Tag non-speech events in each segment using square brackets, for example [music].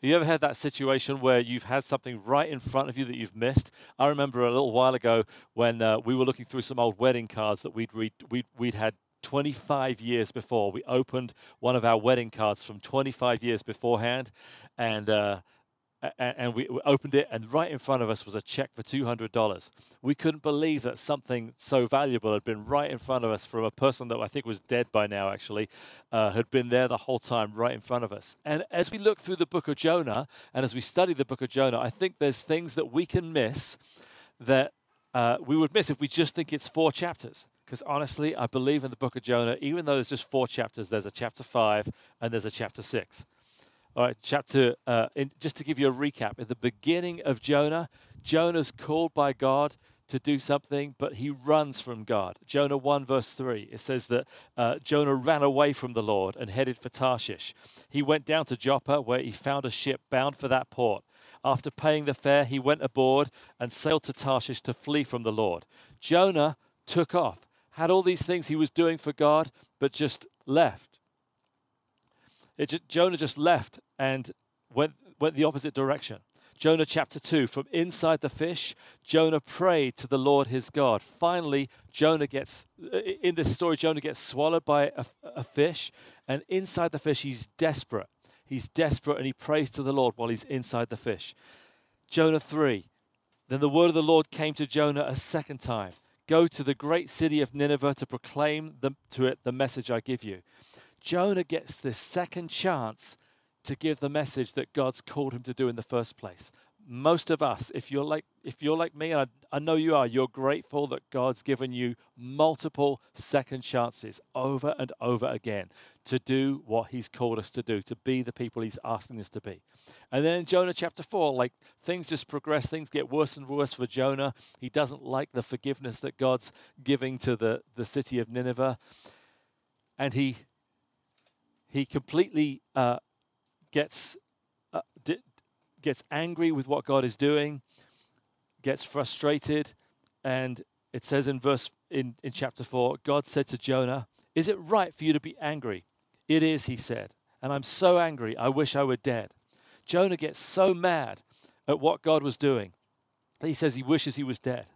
Have you ever had that situation where you've had something right in front of you that you've missed? I remember a little while ago when uh, we were looking through some old wedding cards that we'd we'd, we'd had 25 years before. We opened one of our wedding cards from 25 years beforehand, and uh, and we opened it, and right in front of us was a check for $200. We couldn't believe that something so valuable had been right in front of us from a person that I think was dead by now, actually, uh, had been there the whole time right in front of us. And as we look through the book of Jonah, and as we study the book of Jonah, I think there's things that we can miss that uh, we would miss if we just think it's four chapters. Because honestly, I believe in the book of Jonah, even though there's just four chapters, there's a chapter five and there's a chapter six. All right, chapter, uh, in, just to give you a recap, at the beginning of Jonah, Jonah's called by God to do something, but he runs from God. Jonah 1, verse 3, it says that uh, Jonah ran away from the Lord and headed for Tarshish. He went down to Joppa, where he found a ship bound for that port. After paying the fare, he went aboard and sailed to Tarshish to flee from the Lord. Jonah took off, had all these things he was doing for God, but just left. Just, Jonah just left and went, went the opposite direction. Jonah chapter 2, from inside the fish, Jonah prayed to the Lord his God. Finally, Jonah gets, in this story, Jonah gets swallowed by a, a fish, and inside the fish, he's desperate. He's desperate and he prays to the Lord while he's inside the fish. Jonah 3, then the word of the Lord came to Jonah a second time Go to the great city of Nineveh to proclaim the, to it the message I give you. Jonah gets this second chance to give the message that God's called him to do in the first place. Most of us, if you're like if you're like me, I, I know you are, you're grateful that God's given you multiple second chances over and over again to do what He's called us to do, to be the people He's asking us to be. And then in Jonah chapter four, like things just progress, things get worse and worse for Jonah. He doesn't like the forgiveness that God's giving to the, the city of Nineveh. And he he completely uh, gets uh, di- gets angry with what God is doing, gets frustrated, and it says in verse in, in chapter four, God said to Jonah, "Is it right for you to be angry?" It is, he said, and I'm so angry. I wish I were dead. Jonah gets so mad at what God was doing that he says he wishes he was dead.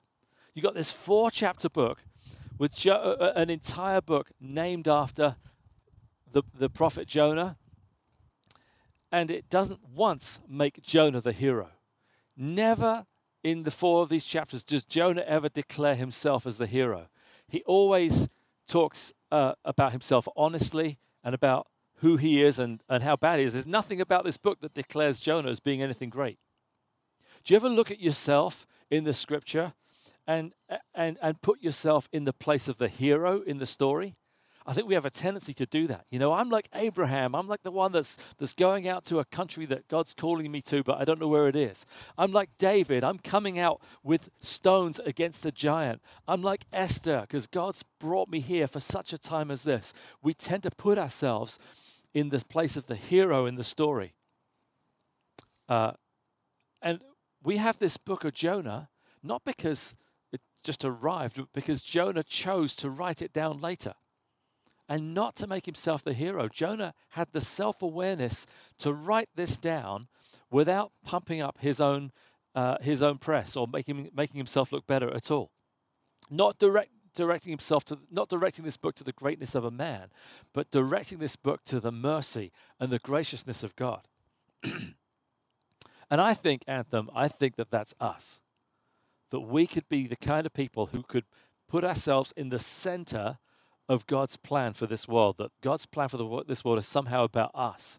You got this four chapter book with jo- uh, uh, an entire book named after the, the prophet Jonah, and it doesn't once make Jonah the hero. Never in the four of these chapters does Jonah ever declare himself as the hero. He always talks uh, about himself honestly and about who he is and, and how bad he is. There's nothing about this book that declares Jonah as being anything great. Do you ever look at yourself in the scripture and, and, and put yourself in the place of the hero in the story? I think we have a tendency to do that. You know, I'm like Abraham. I'm like the one that's that's going out to a country that God's calling me to, but I don't know where it is. I'm like David. I'm coming out with stones against the giant. I'm like Esther because God's brought me here for such a time as this. We tend to put ourselves in the place of the hero in the story. Uh, and we have this book of Jonah not because it just arrived, but because Jonah chose to write it down later and not to make himself the hero. Jonah had the self awareness to write this down without pumping up his own, uh, his own press or making, making himself look better at all. Not direct, directing himself to, not directing this book to the greatness of a man, but directing this book to the mercy and the graciousness of God. and I think, Anthem, I think that that's us. That we could be the kind of people who could put ourselves in the center of God's plan for this world, that God's plan for the, this world is somehow about us.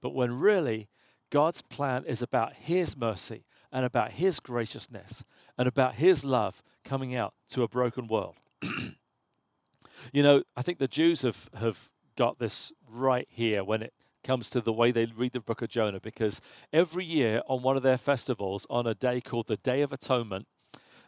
But when really God's plan is about His mercy and about His graciousness and about His love coming out to a broken world. [clears throat] you know, I think the Jews have, have got this right here when it comes to the way they read the book of Jonah because every year on one of their festivals, on a day called the Day of Atonement,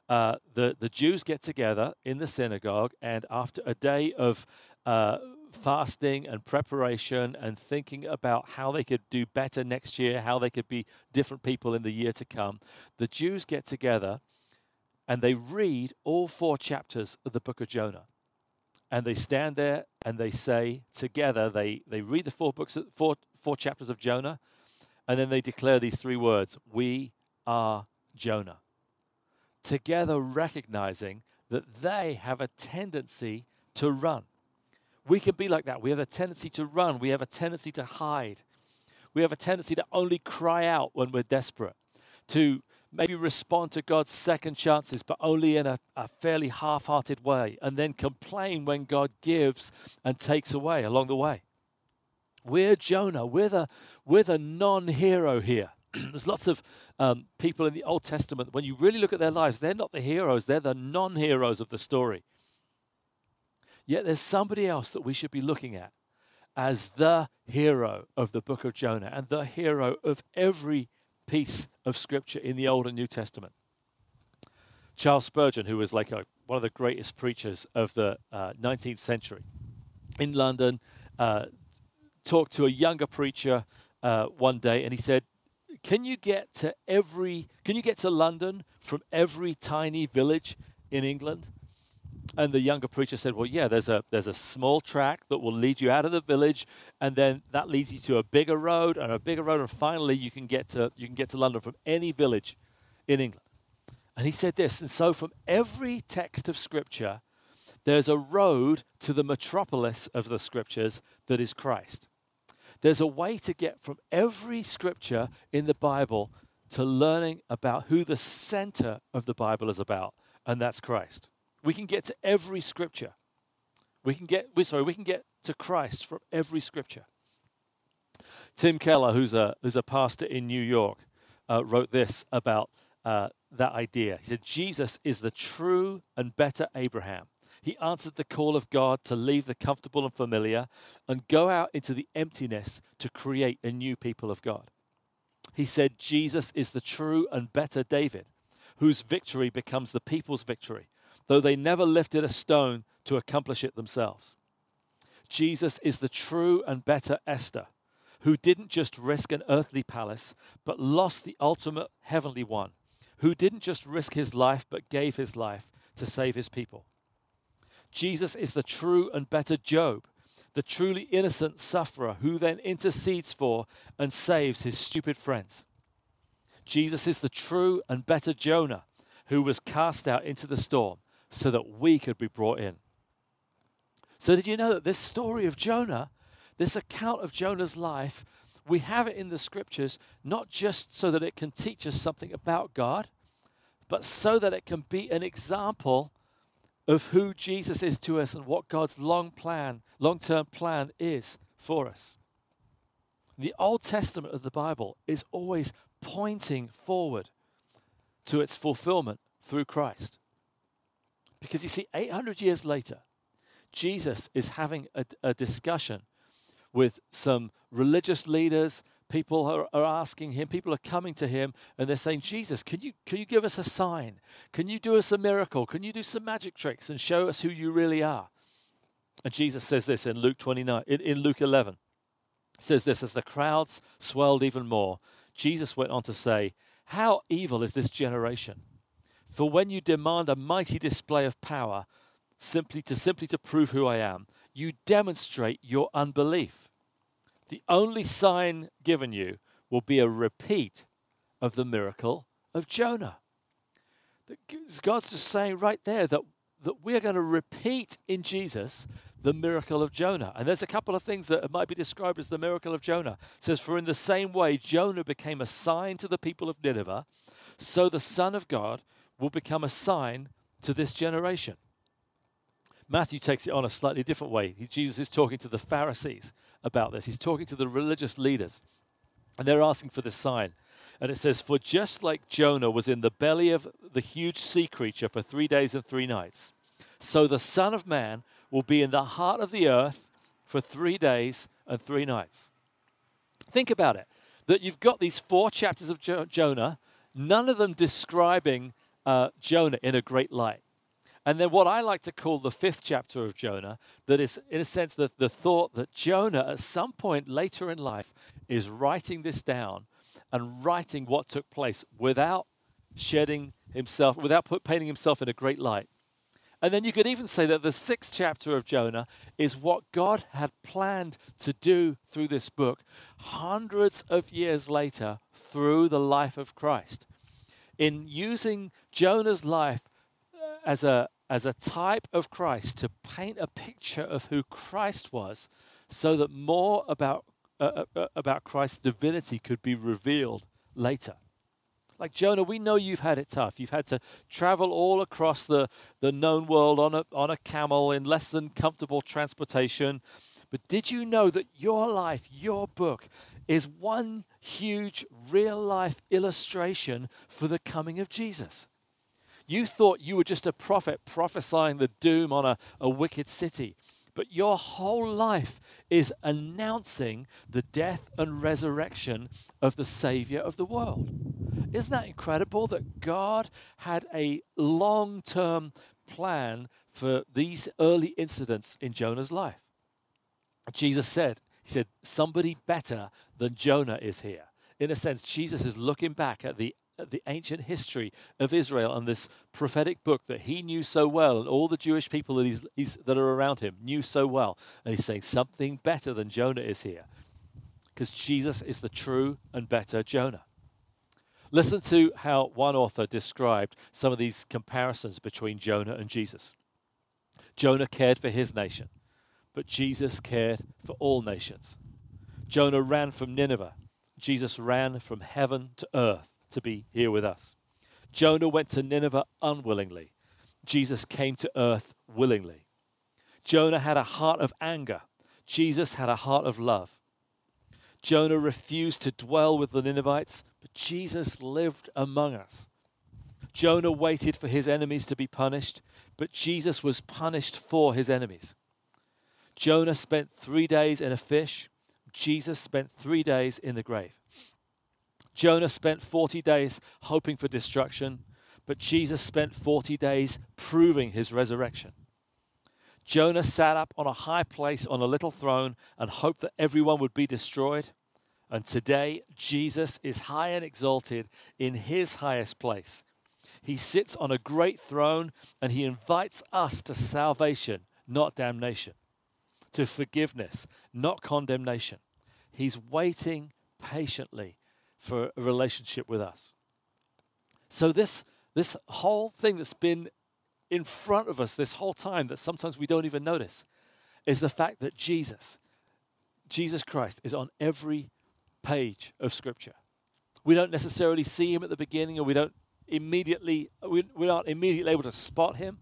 uh, the, the Jews get together in the synagogue, and after a day of uh, fasting and preparation and thinking about how they could do better next year, how they could be different people in the year to come, the Jews get together and they read all four chapters of the book of Jonah. And they stand there and they say together, they, they read the four books, four, four chapters of Jonah, And then they declare these three words We are Jonah. Together, recognizing that they have a tendency to run. We can be like that. We have a tendency to run, we have a tendency to hide, we have a tendency to only cry out when we're desperate, to maybe respond to God's second chances, but only in a, a fairly half hearted way, and then complain when God gives and takes away along the way. We're Jonah. We're the, we're the non hero here. [clears throat] There's lots of um, people in the Old Testament, when you really look at their lives, they're not the heroes, they're the non heroes of the story. Yet there's somebody else that we should be looking at as the hero of the book of Jonah and the hero of every piece of scripture in the Old and New Testament. Charles Spurgeon, who was like a, one of the greatest preachers of the uh, 19th century in London, uh, talked to a younger preacher uh, one day and he said, Can you get to every, can you get to London from every tiny village in England? And the younger preacher said, "Well, yeah, there's a there's a small track that will lead you out of the village, and then that leads you to a bigger road and a bigger road, and finally you can get to you can get to London from any village in England." And he said this, and so from every text of Scripture, there's a road to the metropolis of the Scriptures that is Christ. There's a way to get from every Scripture in the Bible to learning about who the center of the Bible is about, and that's Christ. We can get to every scripture. We can get, we, sorry, we can get to Christ from every scripture. Tim Keller, who's a, who's a pastor in New York, uh, wrote this about uh, that idea. He said, Jesus is the true and better Abraham. He answered the call of God to leave the comfortable and familiar and go out into the emptiness to create a new people of God. He said, Jesus is the true and better David, whose victory becomes the people's victory though they never lifted a stone to accomplish it themselves. Jesus is the true and better Esther, who didn't just risk an earthly palace, but lost the ultimate heavenly one, who didn't just risk his life, but gave his life to save his people. Jesus is the true and better Job, the truly innocent sufferer who then intercedes for and saves his stupid friends. Jesus is the true and better Jonah, who was cast out into the storm so that we could be brought in. So, did you know that this story of Jonah, this account of Jonah's life, we have it in the scriptures not just so that it can teach us something about God, but so that it can be an example of who Jesus is to us and what God's long plan, long-term plan is for us. The Old Testament of the Bible is always pointing forward to its fulfillment through Christ. Because you see, 800 years later, Jesus is having a, a discussion with some religious leaders. People are, are, asking him, people are coming to him, and they're saying, Jesus, can you, can you give us a sign? Can you do us a miracle? Can you do some magic tricks and show us who you really are? And Jesus says this in Luke 29, in, in Luke 11. says this as the crowds swelled even more, Jesus went on to say, How evil is this generation? For when you demand a mighty display of power, simply to simply to prove who I am, you demonstrate your unbelief. The only sign given you will be a repeat of the miracle of Jonah. God's just saying right there that, that we're going to repeat in Jesus the miracle of Jonah. And there's a couple of things that might be described as the miracle of Jonah. It says, For in the same way Jonah became a sign to the people of Nineveh, so the Son of God will become a sign to this generation. Matthew takes it on a slightly different way. Jesus is talking to the Pharisees about this. He's talking to the religious leaders, and they're asking for this sign. And it says, For just like Jonah was in the belly of the huge sea creature for three days and three nights, so the Son of Man will be in the heart of the earth for three days and three nights. Think about it that you've got these four chapters of jo- Jonah, none of them describing uh, Jonah in a great light. And then what I like to call the fifth chapter of Jonah, that is, in a sense, the, the thought that Jonah, at some point later in life, is writing this down and writing what took place without shedding himself, without put, painting himself in a great light. And then you could even say that the sixth chapter of Jonah is what God had planned to do through this book hundreds of years later through the life of Christ. In using Jonah's life uh, as a, as a type of Christ to paint a picture of who Christ was so that more about, uh, uh, uh about Christ's divinity could be revealed later. Like Jonah, we know you've had it tough. You've had to travel all across the, the known world on a, on a camel in less than comfortable transportation. But did you know that your life, your book, is one huge real life illustration for the coming of Jesus? You thought you were just a prophet prophesying the doom on a, a wicked city but your whole life is announcing the death and resurrection of the Savior of the world. Isn't that incredible that God had a long term plan for these early incidents in Jonah's life? Jesus said, He said, somebody better than Jonah is here. In a sense, Jesus is looking back at the the ancient history of Israel and this prophetic book that he knew so well, and all the Jewish people that, he's, he's, that are around him knew so well. And he's saying something better than Jonah is here because Jesus is the true and better Jonah. Listen to how one author described some of these comparisons between Jonah and Jesus. Jonah cared for his nation, but Jesus cared for all nations. Jonah ran from Nineveh, Jesus ran from heaven to earth to be here with us. Jonah went to Nineveh unwillingly. Jesus came to earth willingly. Jonah had a heart of anger. Jesus had a heart of love. Jonah refused to dwell with the Ninevites, but Jesus lived among us. Jonah waited for his enemies to be punished, but Jesus was punished for his enemies. Jonah spent three days in a fish. Jesus spent three days in the grave. Jonah spent 40 days hoping for destruction, but Jesus spent 40 days proving his resurrection. Jonah sat up on a high place on a little throne and hoped that everyone would be destroyed. And today, Jesus is high and exalted in his highest place. He sits on a great throne and he invites us to salvation, not damnation, to forgiveness, not condemnation. He's waiting patiently for a relationship with us. So this this whole thing that's been in front of us this whole time that sometimes we don't even notice is the fact that Jesus Jesus Christ is on every page of scripture. We don't necessarily see him at the beginning or we don't immediately we, we're not immediately able to spot him,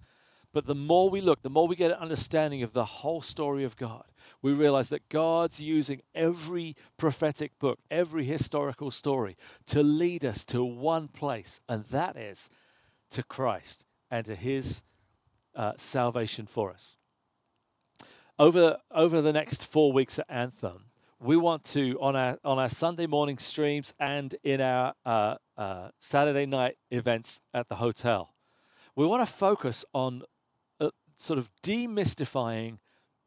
but the more we look, the more we get an understanding of the whole story of God. We realize that God's using every prophetic book, every historical story to lead us to one place, and that is to Christ and to his uh, salvation for us. Over, over the next four weeks at Anthem, we want to, on our, on our Sunday morning streams and in our uh, uh, Saturday night events at the hotel, we want to focus on sort of demystifying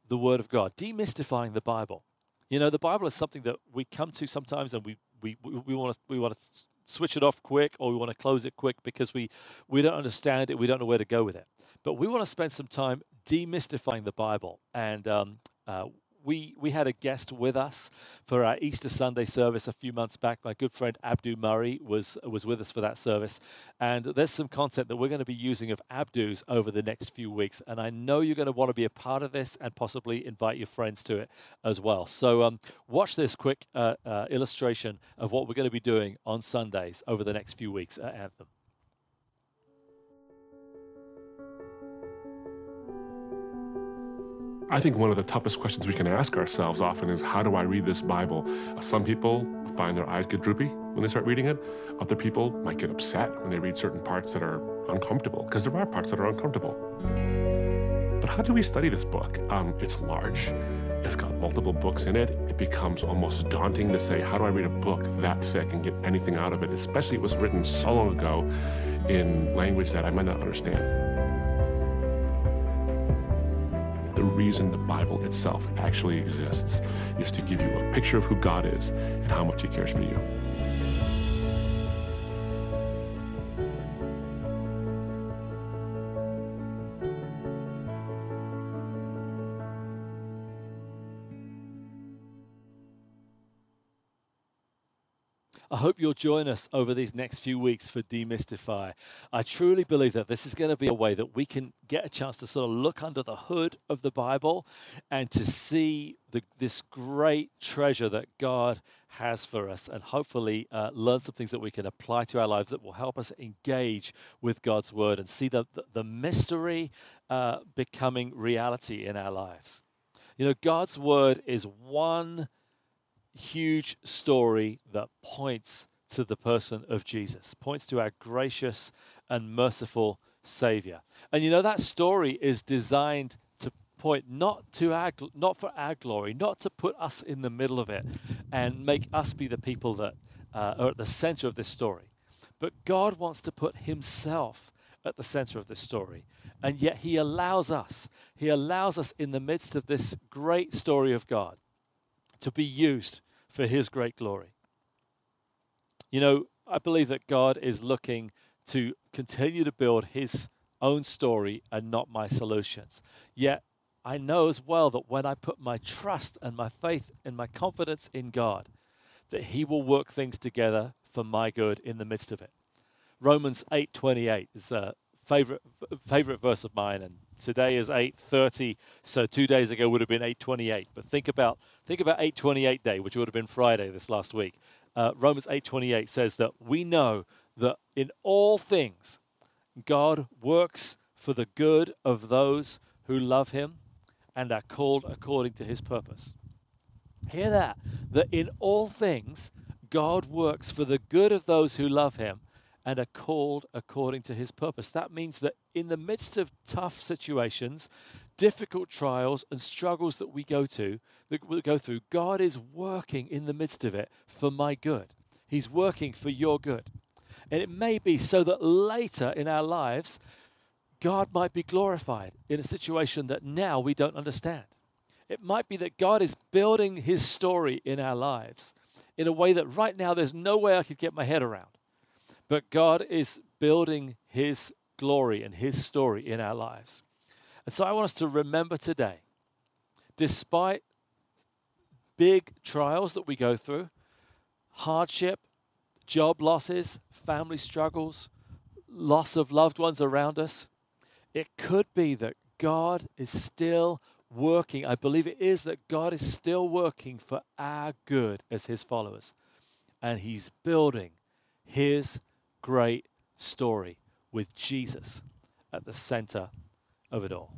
the Word of God, demystifying the Bible. You know, the Bible is something that we come to sometimes and we, we, we, want to we want to switch it off quick or we want to close it quick because we, we don't understand it, we don't know where to go with it. But we want to spend some time demystifying the Bible. And um, uh, we, we had a guest with us for our Easter Sunday service a few months back. My good friend Abdu Murray was, was with us for that service. And there's some content that we're going to be using of Abdu's over the next few weeks. And I know you're going to want to be a part of this and possibly invite your friends to it as well. So um, watch this quick uh, uh, illustration of what we're going to be doing on Sundays over the next few weeks at Anthem. I think one of the toughest questions we can ask ourselves often is how do I read this Bible? Some people find their eyes get droopy when they start reading it. Other people might get upset when they read certain parts that are uncomfortable, because there are parts that are uncomfortable. But how do we study this book? Um, it's large. It's got multiple books in it. It becomes almost daunting to say, how do I read a book that thick and get anything out of it? Especially it was written so long ago in language that I might not understand the reason the Bible itself actually exists is to give you a picture of who God is and how much He cares for you. I hope you'll join us over these next few weeks for Demystify. I truly believe that this is going to be a way that we can get a chance to sort of look under the hood of the Bible and to see the, this great treasure that God has for us and hopefully uh, learn some things that we can apply to our lives that will help us engage with God's word and see the, the, the mystery uh, becoming reality in our lives. You know, God's word is one huge story that points to the person of Jesus, points to our gracious and merciful Savior. And you know, that story is designed to point not to our, not for our glory, not to put us in the middle of it and make us be the people that uh, are at the center of this story. But God wants to put Himself at the center of this story. And yet He allows us, He allows us in the midst of this great story of God to be used for His great glory. You know, I believe that God is looking to continue to build His own story and not my solutions. Yet, I know as well that when I put my trust and my faith and my confidence in God, that He will work things together for my good in the midst of it. Romans 8:28 is a favorite favorite verse of mine, and today is 8:30. So two days ago would have been 8:28. But think about think about 8:28 day, which would have been Friday this last week. Uh, Romans 8:28 says that we know that in all things God works for the good of those who love Him and are called according to His purpose. Hear that? That in all things God works for the good of those who love Him and are called according to his purpose. That means that in the midst of tough situations, difficult trials and struggles that we go to, that we go through, God is working in the midst of it for my good. He's working for your good. And it may be so that later in our lives, God might be glorified in a situation that now we don't understand. It might be that God is building his story in our lives in a way that right now there's no way I could get my head around. But God is building His glory and His story in our lives. And so I want us to remember today, despite big trials that we go through, hardship, job losses, family struggles, loss of loved ones around us, it could be that God is still working. I believe it is that God is still working for our good as His followers. And He's building His great story with Jesus at the center of it all.